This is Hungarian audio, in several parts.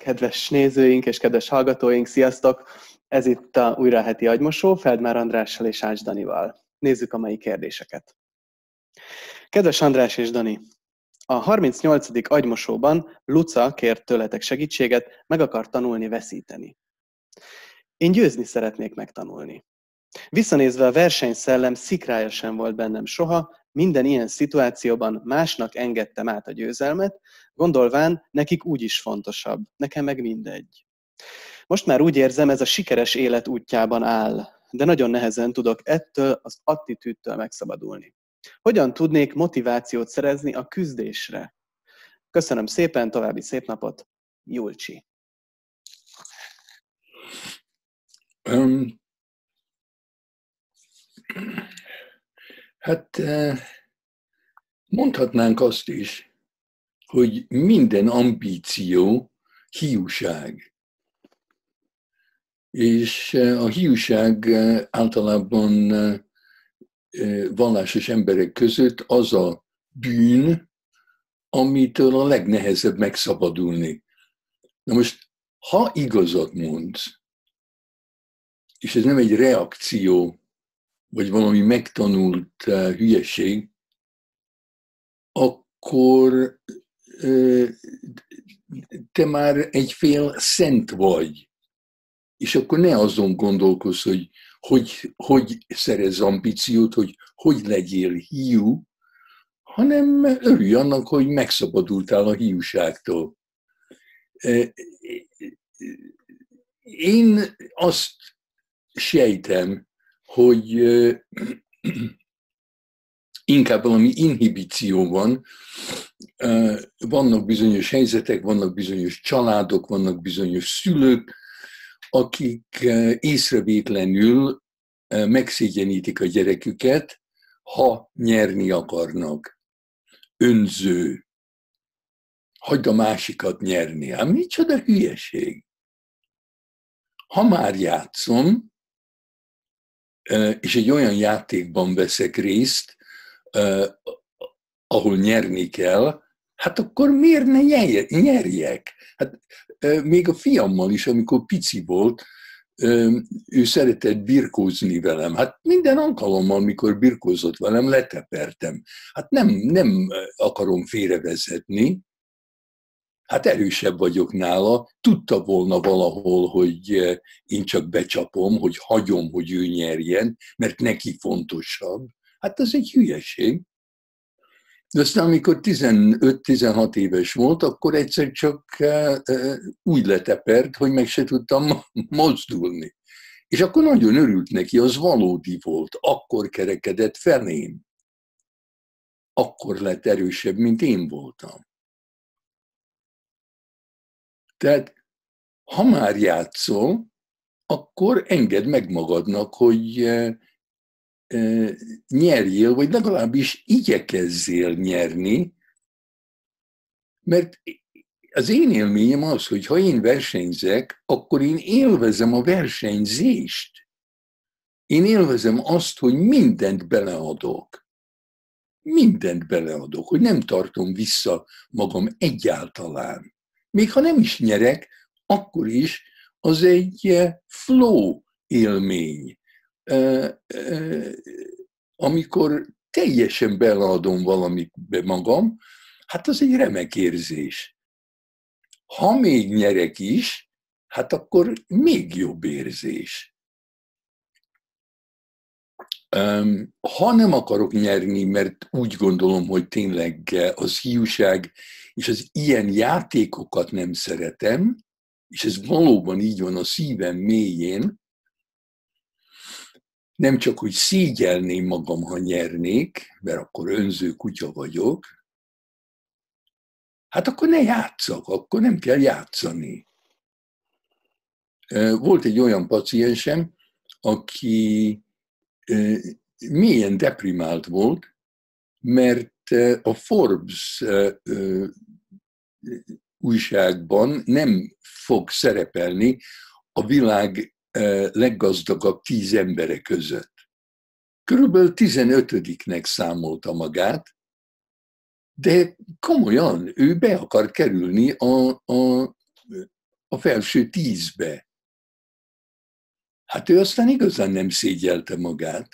Kedves nézőink és kedves hallgatóink, sziasztok! Ez itt a újra heti agymosó, Feldmár Andrással és Ács Danival. Nézzük a mai kérdéseket. Kedves András és Dani, a 38. agymosóban Luca kért tőletek segítséget, meg akar tanulni veszíteni. Én győzni szeretnék megtanulni. Visszanézve a versenyszellem szikrája sem volt bennem soha, minden ilyen szituációban másnak engedtem át a győzelmet, gondolván nekik úgy is fontosabb, nekem meg mindegy. Most már úgy érzem, ez a sikeres élet útjában áll, de nagyon nehezen tudok ettől az attitűdtől megszabadulni. Hogyan tudnék motivációt szerezni a küzdésre? Köszönöm szépen, további szép napot, Julcsi. Um, Hát eh, mondhatnánk azt is, hogy minden ambíció hiúság. És eh, a hiúság eh, általában vallásos emberek között az a bűn, amitől a legnehezebb megszabadulni. Na most, ha igazat mondsz, és ez nem egy reakció vagy valami megtanult uh, hülyeség, akkor uh, te már egy fél szent vagy. És akkor ne azon gondolkozz, hogy hogy, hogy szerez ambíciót, hogy hogy legyél hiú, hanem örülj annak, hogy megszabadultál a hiúságtól. Én azt sejtem, hogy inkább valami inhibíció van, vannak bizonyos helyzetek, vannak bizonyos családok, vannak bizonyos szülők, akik észrevétlenül megszégyenítik a gyereküket, ha nyerni akarnak. Önző. Hagyd a másikat nyerni. Hát micsoda hülyeség. Ha már játszom, és egy olyan játékban veszek részt, ahol nyerni kell, hát akkor miért ne nyerjek? Hát még a fiammal is, amikor pici volt, ő szeretett birkózni velem. Hát minden alkalommal, mikor birkózott velem, letepertem. Hát nem, nem akarom félrevezetni, hát erősebb vagyok nála, tudta volna valahol, hogy eh, én csak becsapom, hogy hagyom, hogy ő nyerjen, mert neki fontosabb. Hát ez egy hülyeség. De aztán, amikor 15-16 éves volt, akkor egyszer csak eh, eh, úgy letepert, hogy meg se tudtam mozdulni. És akkor nagyon örült neki, az valódi volt, akkor kerekedett felém. Akkor lett erősebb, mint én voltam. Tehát ha már játszol, akkor engedd meg magadnak, hogy e, e, nyerjél, vagy legalábbis igyekezzél nyerni, mert az én élményem az, hogy ha én versenyzek, akkor én élvezem a versenyzést. Én élvezem azt, hogy mindent beleadok. Mindent beleadok, hogy nem tartom vissza magam egyáltalán még ha nem is nyerek, akkor is az egy eh, flow élmény. Eh, eh, amikor teljesen beleadom valamit be magam, hát az egy remek érzés. Ha még nyerek is, hát akkor még jobb érzés. Ha nem akarok nyerni, mert úgy gondolom, hogy tényleg az hiúság és az ilyen játékokat nem szeretem, és ez valóban így van a szívem mélyén, nem csak, hogy szégyelném magam, ha nyernék, mert akkor önző kutya vagyok, hát akkor ne játszak, akkor nem kell játszani. Volt egy olyan paciensem, aki milyen deprimált volt, mert a Forbes újságban nem fog szerepelni a világ leggazdagabb tíz embere között. Körülbelül 15-nek számolta magát, de komolyan, ő be akar kerülni a, a, a felső tízbe. Hát ő aztán igazán nem szégyelte magát.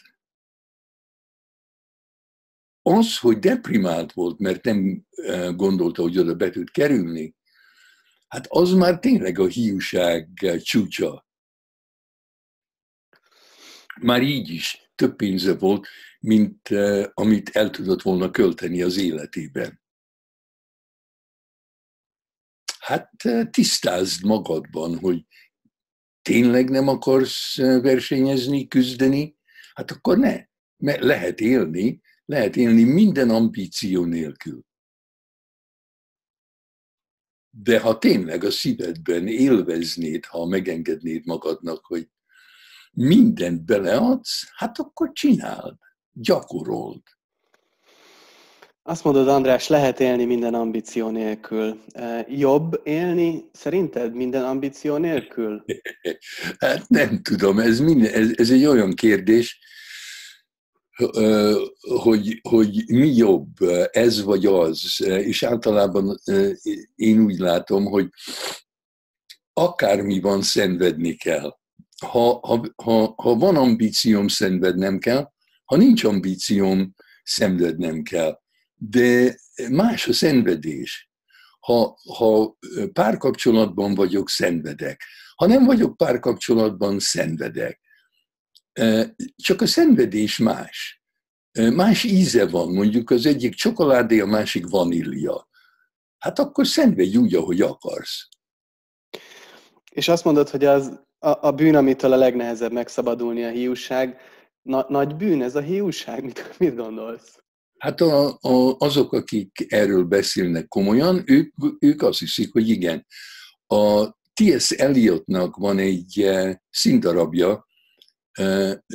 Az, hogy deprimált volt, mert nem gondolta, hogy oda be tud kerülni, hát az már tényleg a hiúság csúcsa. Már így is több pénze volt, mint amit el tudott volna költeni az életében. Hát tisztázd magadban, hogy tényleg nem akarsz versenyezni, küzdeni, hát akkor ne. Mert lehet élni, lehet élni minden ambíció nélkül. De ha tényleg a szívedben élveznéd, ha megengednéd magadnak, hogy mindent beleadsz, hát akkor csináld, gyakorold. Azt mondod, András, lehet élni minden ambíció nélkül. Jobb élni szerinted minden ambíció nélkül? Hát nem tudom, ez, minden, ez, ez egy olyan kérdés, hogy, hogy mi jobb, ez vagy az. És általában én úgy látom, hogy akármi van, szenvedni kell. Ha, ha, ha, ha van ambícióm, szenvednem kell, ha nincs ambícióm, szenvednem kell. De más a szenvedés. Ha, ha párkapcsolatban vagyok, szenvedek. Ha nem vagyok párkapcsolatban, szenvedek. Csak a szenvedés más. Más íze van, mondjuk az egyik csokoládé, a másik vanília. Hát akkor szenvedj úgy, ahogy akarsz. És azt mondod, hogy az a, a bűn, amitől a legnehezebb megszabadulni a hiúság, Na, nagy bűn ez a hiúság? Mit, mit gondolsz? Hát a, a, azok, akik erről beszélnek komolyan, ők, ők azt hiszik, hogy igen. A T.S. Eliotnak van egy uh, színdarabja,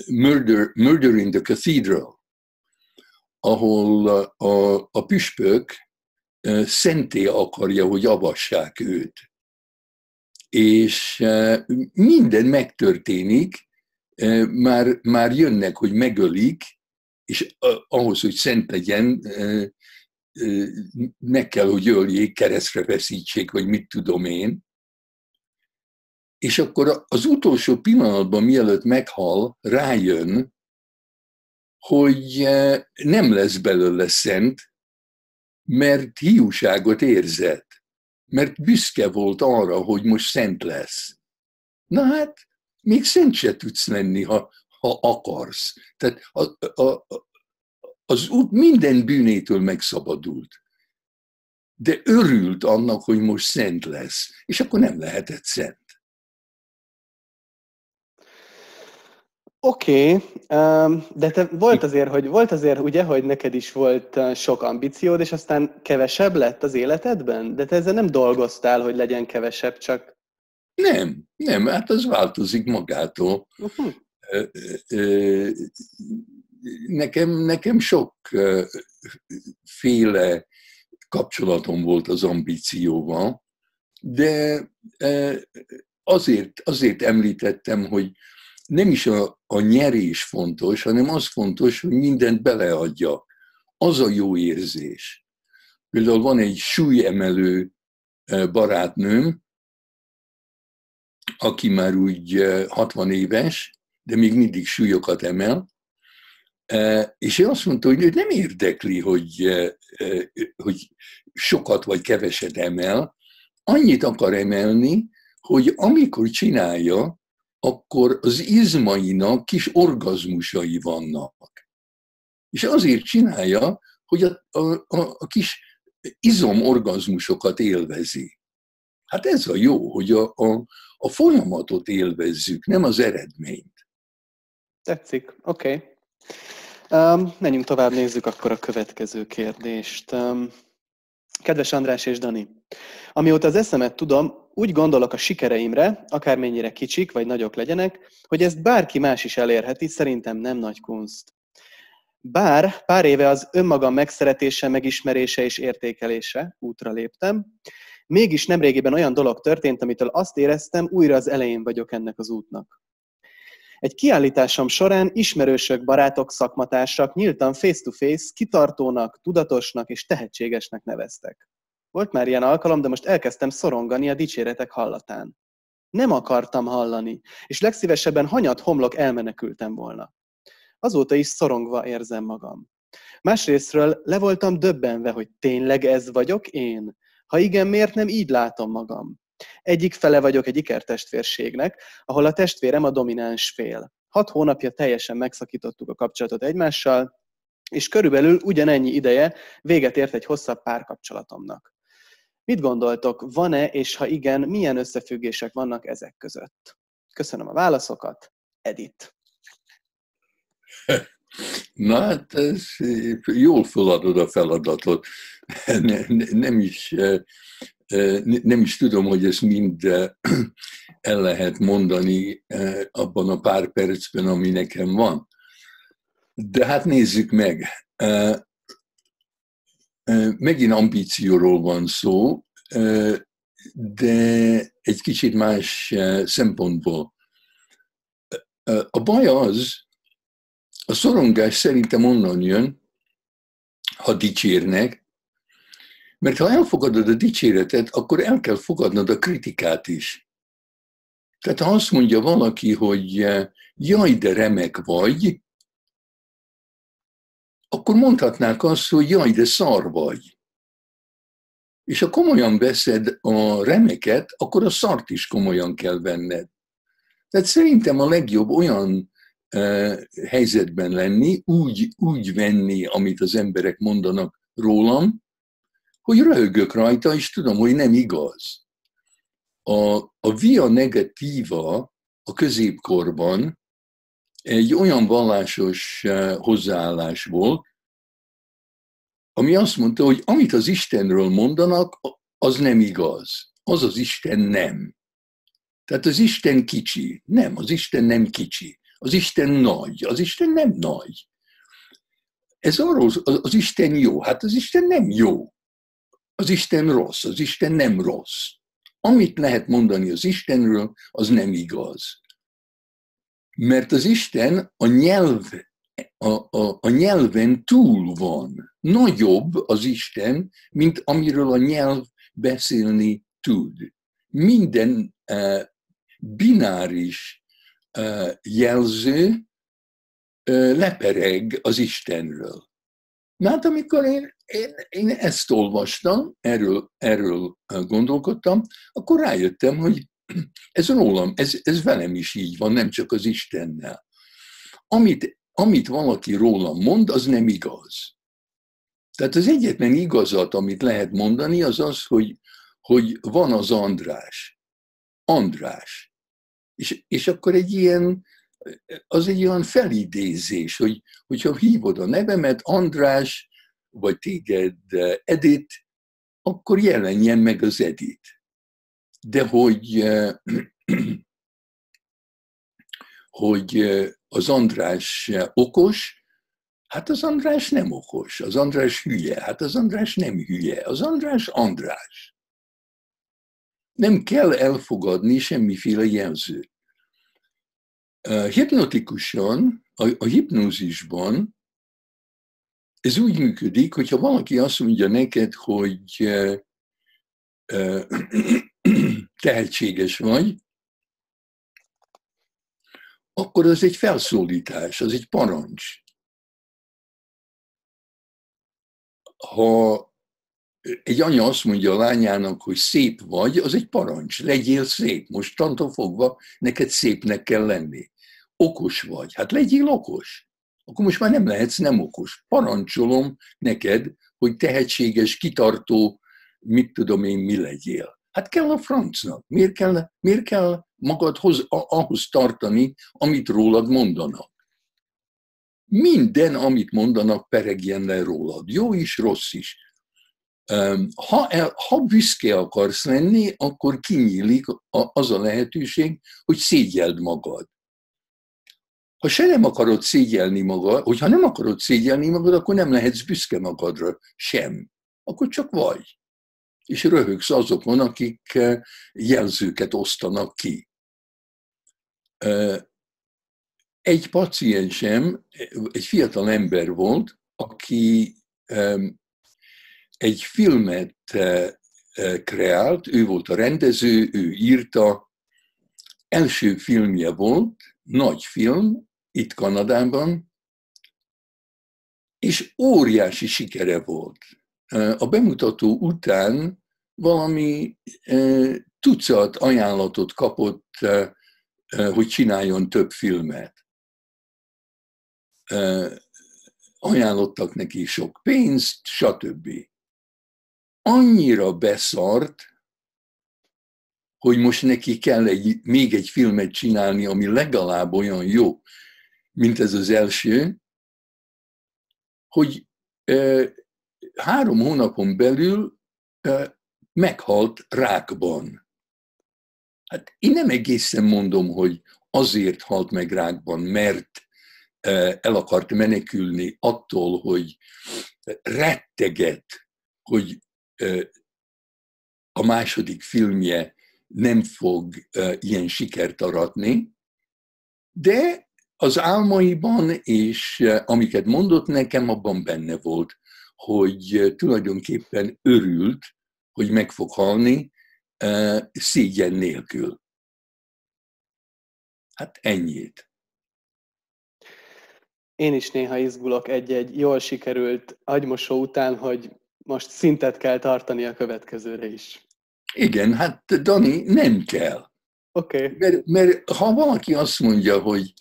Murder, Murder in the Cathedral, ahol a, a püspök uh, szenté akarja, hogy avassák őt. És uh, minden megtörténik, már, már jönnek, hogy megölik, és ahhoz, hogy szent legyen, meg kell, hogy öljék, keresztre veszítsék, vagy mit tudom én. És akkor az utolsó pillanatban, mielőtt meghal, rájön, hogy nem lesz belőle szent, mert hiúságot érzett, mert büszke volt arra, hogy most szent lesz. Na hát, még szent se tudsz lenni, ha, ha akarsz. Tehát a, a, az út minden bűnétől megszabadult. De örült annak, hogy most szent lesz, és akkor nem lehetett szent. Oké, okay, de te volt azért, hogy volt azért, ugye, hogy neked is volt uh, sok ambíciód, és aztán kevesebb lett az életedben? De te ezzel nem dolgoztál, hogy legyen kevesebb, csak nem, nem, hát az változik magától. Uh-huh. Nekem, nekem sok féle kapcsolatom volt az ambícióval, de azért, azért említettem, hogy nem is a, a nyerés fontos, hanem az fontos, hogy mindent beleadja. Az a jó érzés. Például van egy súlyemelő barátnőm, aki már úgy 60 éves, de még mindig súlyokat emel, és ő azt mondta, hogy őt nem érdekli, hogy, hogy sokat vagy keveset emel, annyit akar emelni, hogy amikor csinálja, akkor az izmainak kis orgazmusai vannak. És azért csinálja, hogy a, a, a, a kis izomorgazmusokat élvezi. Hát ez a jó, hogy a, a, a folyamatot élvezzük, nem az eredményt. Tetszik, oké. Okay. Um, menjünk tovább, nézzük akkor a következő kérdést. Um, kedves András és Dani, amióta az eszemet tudom, úgy gondolok a sikereimre, akármennyire kicsik vagy nagyok legyenek, hogy ezt bárki más is elérheti, szerintem nem nagy kunst. Bár pár éve az önmagam megszeretése, megismerése és értékelése útra léptem, Mégis nemrégiben olyan dolog történt, amitől azt éreztem, újra az elején vagyok ennek az útnak. Egy kiállításom során ismerősök, barátok, szakmatársak nyíltan face-to-face kitartónak, tudatosnak és tehetségesnek neveztek. Volt már ilyen alkalom, de most elkezdtem szorongani a dicséretek hallatán. Nem akartam hallani, és legszívesebben hanyat homlok elmenekültem volna. Azóta is szorongva érzem magam. Másrésztről le voltam döbbenve, hogy tényleg ez vagyok én. Ha igen, miért nem így látom magam? Egyik fele vagyok egy ikertestvérségnek, ahol a testvérem a domináns fél. Hat hónapja teljesen megszakítottuk a kapcsolatot egymással, és körülbelül ugyanennyi ideje véget ért egy hosszabb párkapcsolatomnak. Mit gondoltok, van-e, és ha igen, milyen összefüggések vannak ezek között? Köszönöm a válaszokat. Edit. Na hát, ez jól feladod a feladatot. Nem is, nem is tudom, hogy ezt mind el lehet mondani abban a pár percben, ami nekem van. De hát nézzük meg. Megint ambícióról van szó, de egy kicsit más szempontból. A baj az, a szorongás szerintem onnan jön, ha dicsérnek, mert ha elfogadod a dicséretet, akkor el kell fogadnod a kritikát is. Tehát ha azt mondja valaki, hogy jaj, de remek vagy, akkor mondhatnák azt, hogy jaj, de szar vagy. És ha komolyan veszed a remeket, akkor a szart is komolyan kell venned. Tehát szerintem a legjobb olyan uh, helyzetben lenni, úgy, úgy venni, amit az emberek mondanak rólam, hogy röhögök rajta, és tudom, hogy nem igaz. A, a via negatíva a középkorban egy olyan vallásos hozzáállás volt, ami azt mondta, hogy amit az Istenről mondanak, az nem igaz. Az az Isten nem. Tehát az Isten kicsi. Nem, az Isten nem kicsi. Az Isten nagy. Az Isten nem nagy. Ez arról, az Isten jó. Hát az Isten nem jó. Az Isten rossz. Az Isten nem rossz. Amit lehet mondani az Istenről, az nem igaz. Mert az Isten a nyelv a, a, a nyelven túl van. Nagyobb az Isten, mint amiről a nyelv beszélni tud. Minden uh, bináris uh, jelző uh, lepereg az Istenről. Hát amikor én, én, én ezt olvastam, erről, erről gondolkodtam, akkor rájöttem, hogy ez rólam, ez, ez velem is így van, nem csak az Istennel. Amit amit valaki rólam mond, az nem igaz. Tehát az egyetlen igazat, amit lehet mondani, az az, hogy, hogy van az András. András. És, és akkor egy ilyen, az egy olyan felidézés, hogy, hogyha hívod a nevemet, András, vagy téged Edit, akkor jelenjen meg az Edit. De hogy, hogy az András okos, hát az András nem okos, az András hülye, hát az András nem hülye, az András András. Nem kell elfogadni semmiféle jelzőt. Hipnotikusan, a, a hipnózisban ez úgy működik, hogyha valaki azt mondja neked, hogy tehetséges vagy, akkor az egy felszólítás, az egy parancs. Ha egy anya azt mondja a lányának, hogy szép vagy, az egy parancs, legyél szép. Most tantól fogva neked szépnek kell lenni. Okos vagy, hát legyél okos. Akkor most már nem lehetsz nem okos. Parancsolom neked, hogy tehetséges, kitartó, mit tudom én, mi legyél. Hát kell a francnak. Miért kell, miért kell magadhoz ahhoz tartani, amit rólad mondanak? Minden, amit mondanak, peregjen le rólad. Jó is, rossz is. Ha, el, ha büszke akarsz lenni, akkor kinyílik az a lehetőség, hogy szégyeld magad. Ha se nem akarod szégyelni magad, hogyha nem akarod szégyelni magad, akkor nem lehetsz büszke magadra sem. Akkor csak vagy és röhögsz azokon, akik eh, jelzőket osztanak ki. Eh, egy paciensem, egy fiatal ember volt, aki egy filmet eh, kreált, ő volt a rendező, ő írta, első filmje volt, nagy film, itt Kanadában, és óriási sikere volt. A bemutató után valami tucat ajánlatot kapott, hogy csináljon több filmet. Ajánlottak neki sok pénzt, stb. Annyira beszart, hogy most neki kell egy, még egy filmet csinálni, ami legalább olyan jó, mint ez az első, hogy három hónapon belül meghalt rákban. Hát én nem egészen mondom, hogy azért halt meg rákban, mert el akart menekülni attól, hogy retteget, hogy a második filmje nem fog ilyen sikert aratni, de az álmaiban és amiket mondott nekem, abban benne volt, hogy tulajdonképpen örült, hogy meg fog halni, szégyen nélkül. Hát ennyit. Én is néha izgulok egy-egy jól sikerült agymosó után, hogy most szintet kell tartani a következőre is. Igen, hát Dani, nem kell. Oké. Okay. Mert, mert ha valaki azt mondja, hogy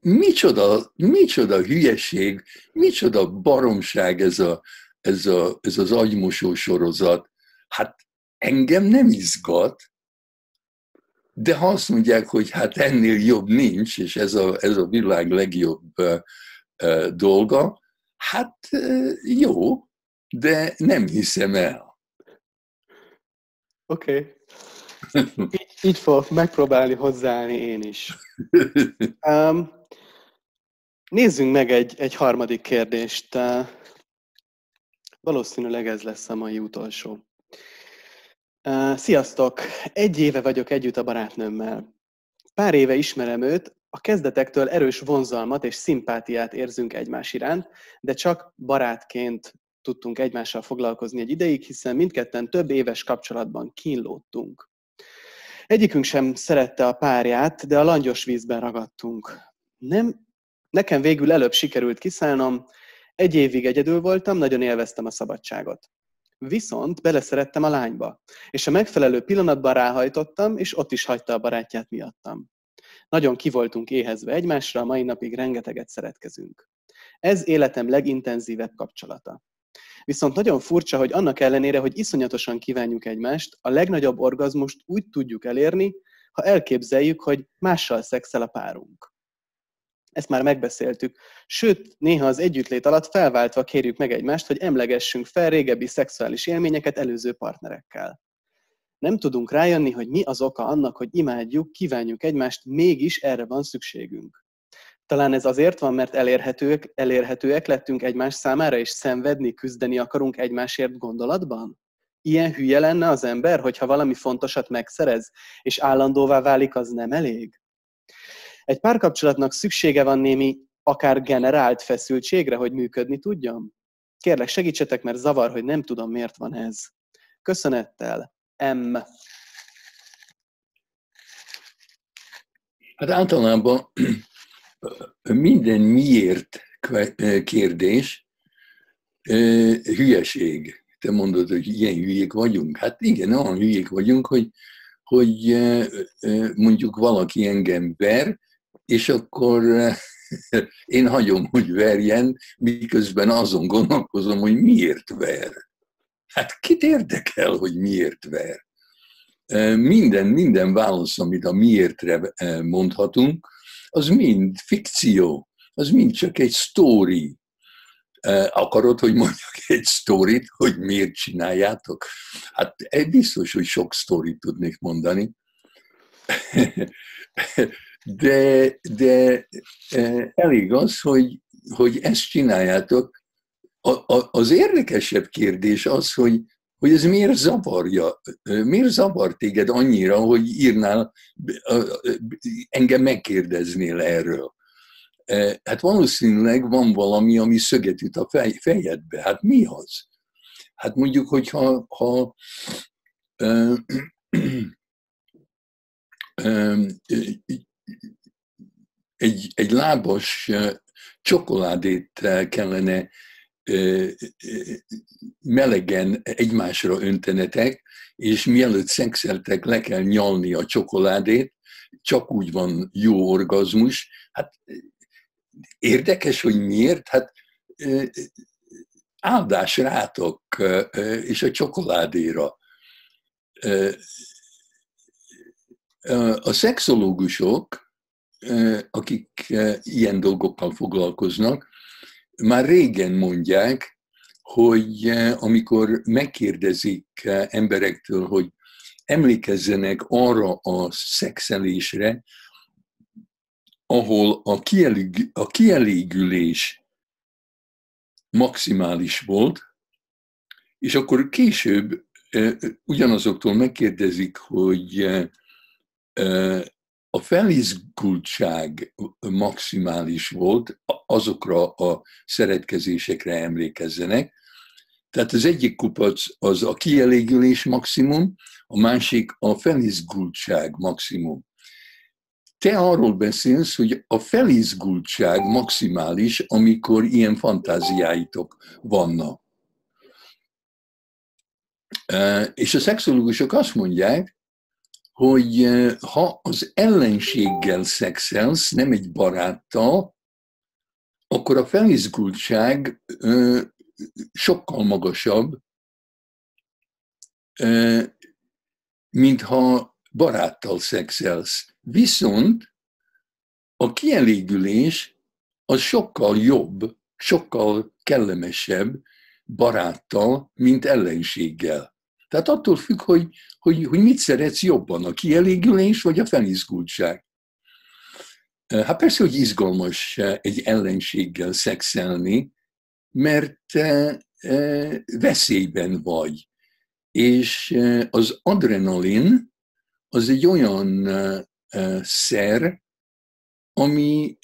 micsoda, micsoda hülyeség, micsoda baromság ez, a, ez, a, ez az agymosó sorozat, hát engem nem izgat, de ha azt mondják, hogy hát ennél jobb nincs, és ez a, ez a világ legjobb uh, uh, dolga, hát uh, jó, de nem hiszem el. Oké. Okay. Így, így fogok megpróbálni hozzáállni én is. Um, nézzünk meg egy, egy harmadik kérdést. Uh, valószínűleg ez lesz a mai utolsó. Sziasztok! Egy éve vagyok együtt a barátnőmmel. Pár éve ismerem őt, a kezdetektől erős vonzalmat és szimpátiát érzünk egymás iránt, de csak barátként tudtunk egymással foglalkozni egy ideig, hiszen mindketten több éves kapcsolatban kínlódtunk. Egyikünk sem szerette a párját, de a langyos vízben ragadtunk. Nem, nekem végül előbb sikerült kiszállnom, egy évig egyedül voltam, nagyon élveztem a szabadságot. Viszont beleszerettem a lányba, és a megfelelő pillanatban ráhajtottam, és ott is hagyta a barátját miattam. Nagyon kivoltunk éhezve egymásra, a mai napig rengeteget szeretkezünk. Ez életem legintenzívebb kapcsolata. Viszont nagyon furcsa, hogy annak ellenére, hogy iszonyatosan kívánjuk egymást, a legnagyobb orgazmust úgy tudjuk elérni, ha elképzeljük, hogy mással szexel a párunk. Ezt már megbeszéltük. Sőt, néha az együttlét alatt felváltva kérjük meg egymást, hogy emlegessünk fel régebbi szexuális élményeket előző partnerekkel. Nem tudunk rájönni, hogy mi az oka annak, hogy imádjuk, kívánjuk egymást, mégis erre van szükségünk. Talán ez azért van, mert elérhetőek, elérhetőek lettünk egymás számára, és szenvedni, küzdeni akarunk egymásért gondolatban? Ilyen hülye lenne az ember, hogyha valami fontosat megszerez, és állandóvá válik, az nem elég? Egy párkapcsolatnak szüksége van némi, akár generált feszültségre, hogy működni tudjon? Kérlek, segítsetek, mert zavar, hogy nem tudom, miért van ez. Köszönettel, M. Hát általában minden miért kérdés hülyeség. Te mondod, hogy ilyen hülyék vagyunk. Hát igen, olyan hülyék vagyunk, hogy, hogy mondjuk valaki engem ver, és akkor én hagyom, hogy verjen, miközben azon gondolkozom, hogy miért ver. Hát kit érdekel, hogy miért ver? Minden, minden válasz, amit a miértre mondhatunk, az mind fikció, az mind csak egy sztori. Akarod, hogy mondjak egy sztorit, hogy miért csináljátok? Hát biztos, hogy sok sztorit tudnék mondani. De, de elég az, hogy, hogy ezt csináljátok. A, a, az érdekesebb kérdés az, hogy hogy ez miért zavarja, miért zavar téged annyira, hogy írnál, engem megkérdeznél erről. Hát valószínűleg van valami, ami szöget üt a fejedbe. Hát mi az? Hát mondjuk, hogyha ha, egy, egy lábas csokoládét kellene melegen egymásra öntenetek, és mielőtt szexeltek, le kell nyalni a csokoládét, csak úgy van jó orgazmus. Hát érdekes, hogy miért? Hát áldás rátok, és a csokoládéra. A szexológusok, akik ilyen dolgokkal foglalkoznak, már régen mondják, hogy amikor megkérdezik emberektől, hogy emlékezzenek arra a szexelésre, ahol a, kielég, a kielégülés maximális volt, és akkor később ugyanazoktól megkérdezik, hogy a felizgultság maximális volt, azokra a szeretkezésekre emlékezzenek. Tehát az egyik kupac az a kielégülés maximum, a másik a felizgultság maximum. Te arról beszélsz, hogy a felizgultság maximális, amikor ilyen fantáziáitok vannak. És a szexológusok azt mondják, hogy ha az ellenséggel szexelsz, nem egy baráttal, akkor a felizgultság sokkal magasabb, mintha baráttal szexelsz. Viszont a kielégülés az sokkal jobb, sokkal kellemesebb baráttal, mint ellenséggel. Tehát attól függ, hogy, hogy, hogy mit szeretsz jobban, a kielégülés vagy a felizgultság. Hát persze, hogy izgalmas egy ellenséggel szexelni, mert veszélyben vagy. És az adrenalin az egy olyan szer, ami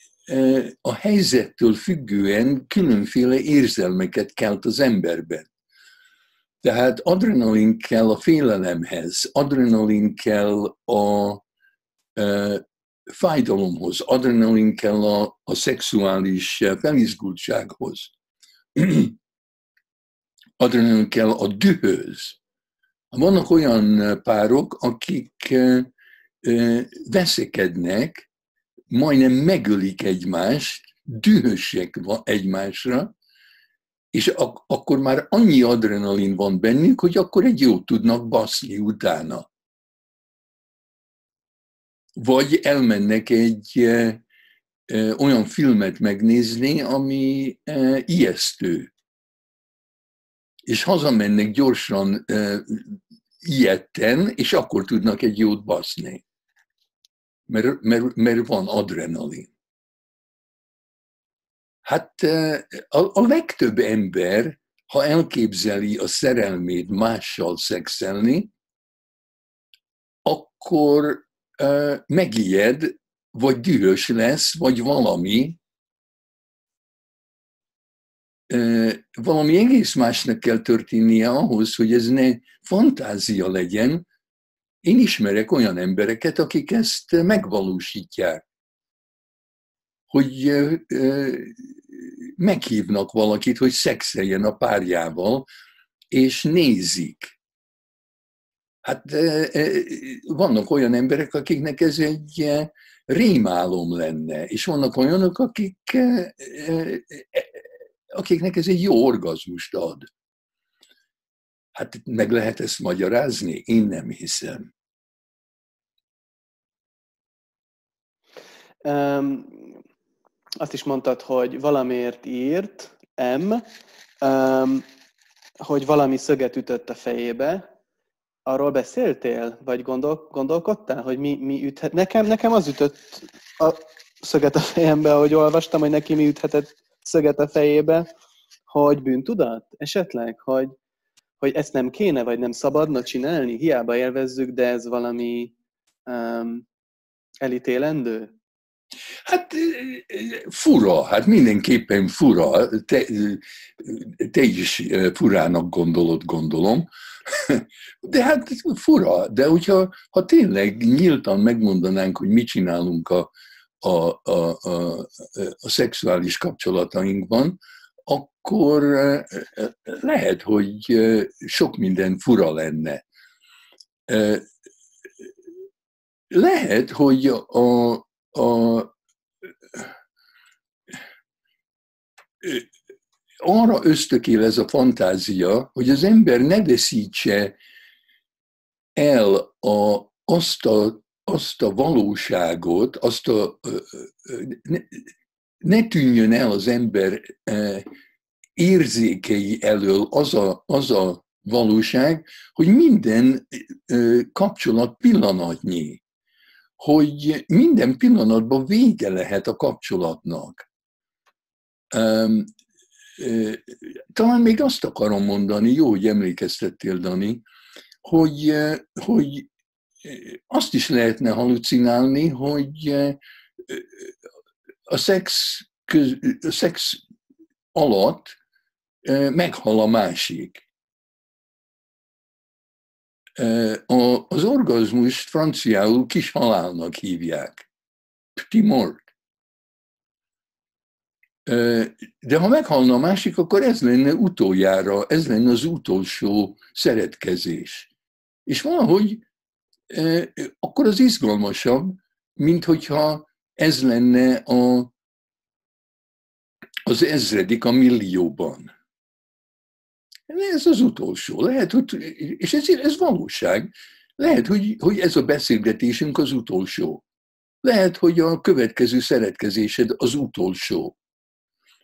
a helyzettől függően különféle érzelmeket kelt az emberben. Tehát adrenalin kell a félelemhez, adrenalin kell a e, fájdalomhoz, adrenalin kell a, a szexuális felizgultsághoz, adrenalin kell a dühöz. Vannak olyan párok, akik e, e, veszekednek, majdnem megölik egymást, dühösek egymásra, és ak- akkor már annyi adrenalin van bennük, hogy akkor egy jót tudnak baszni utána. Vagy elmennek egy e, e, olyan filmet megnézni, ami e, ijesztő. És hazamennek gyorsan e, ilyetten, és akkor tudnak egy jót baszni. Mert, mert, mert van adrenalin. Hát a, a legtöbb ember, ha elképzeli a szerelmét mással szexelni, akkor megijed, vagy dühös lesz, vagy valami, valami egész másnak kell történnie ahhoz, hogy ez ne fantázia legyen. Én ismerek olyan embereket, akik ezt megvalósítják hogy meghívnak valakit, hogy szexeljen a párjával, és nézik. Hát vannak olyan emberek, akiknek ez egy rémálom lenne, és vannak olyanok, akik, akiknek ez egy jó orgazmust ad. Hát meg lehet ezt magyarázni? Én nem hiszem. Azt is mondtad, hogy valamiért írt, M, um, hogy valami szöget ütött a fejébe. Arról beszéltél? Vagy gondol, gondolkodtál, hogy mi, mi üthet? Nekem, nekem az ütött a szöget a fejembe, ahogy olvastam, hogy neki mi üthetett szöget a fejébe, hogy bűntudat esetleg, hogy, hogy ezt nem kéne, vagy nem szabadna csinálni, hiába élvezzük, de ez valami um, elítélendő? Hát fura, hát mindenképpen fura. Te, te is furának gondolod, gondolom. De hát fura, de hogyha ha tényleg nyíltan megmondanánk, hogy mit csinálunk a, a, a, a, a szexuális kapcsolatainkban, akkor lehet, hogy sok minden fura lenne. Lehet, hogy a, a, arra ösztökél ez a fantázia, hogy az ember ne veszítse el a, azt, a, azt a valóságot, azt a, ne, ne tűnjön el az ember érzékei elől az a, az a valóság, hogy minden kapcsolat pillanatnyi, hogy minden pillanatban vége lehet a kapcsolatnak. Talán még azt akarom mondani, jó, hogy emlékeztettél, Dani, hogy, hogy azt is lehetne halucinálni, hogy a szex, köz, a szex alatt meghal a másik. Az orgazmust franciául kis halálnak hívják. Petit mort. De ha meghalna a másik, akkor ez lenne utoljára, ez lenne az utolsó szeretkezés. És valahogy akkor az izgalmasabb, mint hogyha ez lenne a, az ezredik a millióban. Ez az utolsó. Lehet, hogy, és ez, ez valóság. Lehet, hogy, hogy ez a beszélgetésünk az utolsó. Lehet, hogy a következő szeretkezésed az utolsó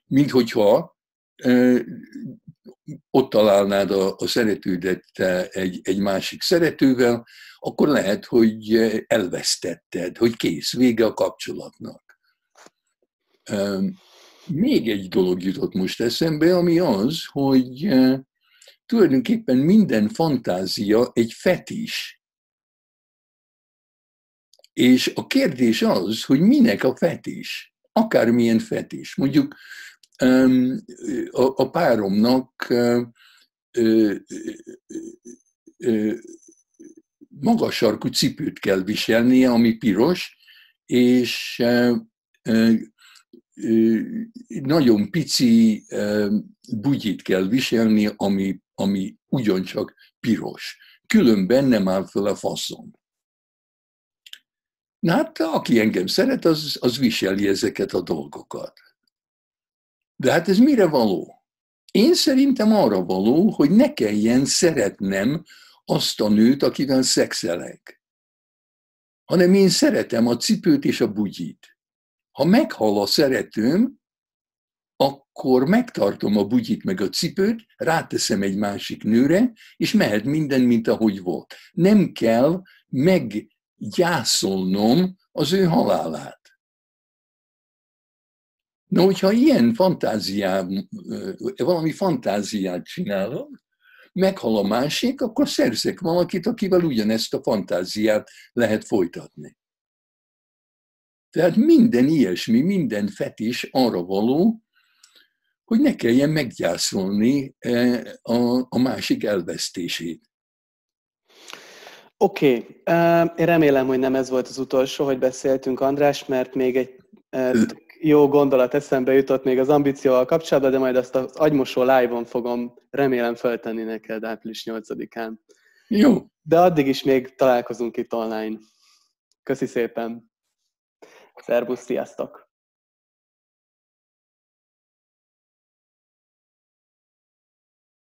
mint hogyha ott találnád a, a szeretődet egy, egy másik szeretővel, akkor lehet, hogy elvesztetted, hogy kész, vége a kapcsolatnak. Még egy dolog jutott most eszembe, ami az, hogy tulajdonképpen minden fantázia egy fetis. És a kérdés az, hogy minek a fetis, akármilyen fetis. Mondjuk a, páromnak magas sarkú cipőt kell viselnie, ami piros, és nagyon pici bugyit kell viselni, ami, ami ugyancsak piros. Különben nem áll fel a faszom. Na hát, aki engem szeret, az, az viseli ezeket a dolgokat. De hát ez mire való? Én szerintem arra való, hogy ne kelljen szeretnem azt a nőt, akivel szexelek. Hanem én szeretem a cipőt és a bugyit. Ha meghal a szeretőm, akkor megtartom a bugyit meg a cipőt, ráteszem egy másik nőre, és mehet minden, mint ahogy volt. Nem kell meggyászolnom az ő halálát. Na, hogyha ilyen fantáziát, valami fantáziát csinálok, meghal a másik, akkor szerzek valakit, akivel ugyanezt a fantáziát lehet folytatni. Tehát minden ilyesmi, minden fetis arra való, hogy ne kelljen meggyászolni a, a másik elvesztését. Oké, okay. én remélem, hogy nem ez volt az utolsó, hogy beszéltünk, András, mert még egy jó gondolat eszembe jutott még az ambícióval kapcsolatban, de majd azt az agymosó live-on fogom remélem feltenni neked április 8-án. Jó. De addig is még találkozunk itt online. Köszi szépen. Szerbusz, sziasztok!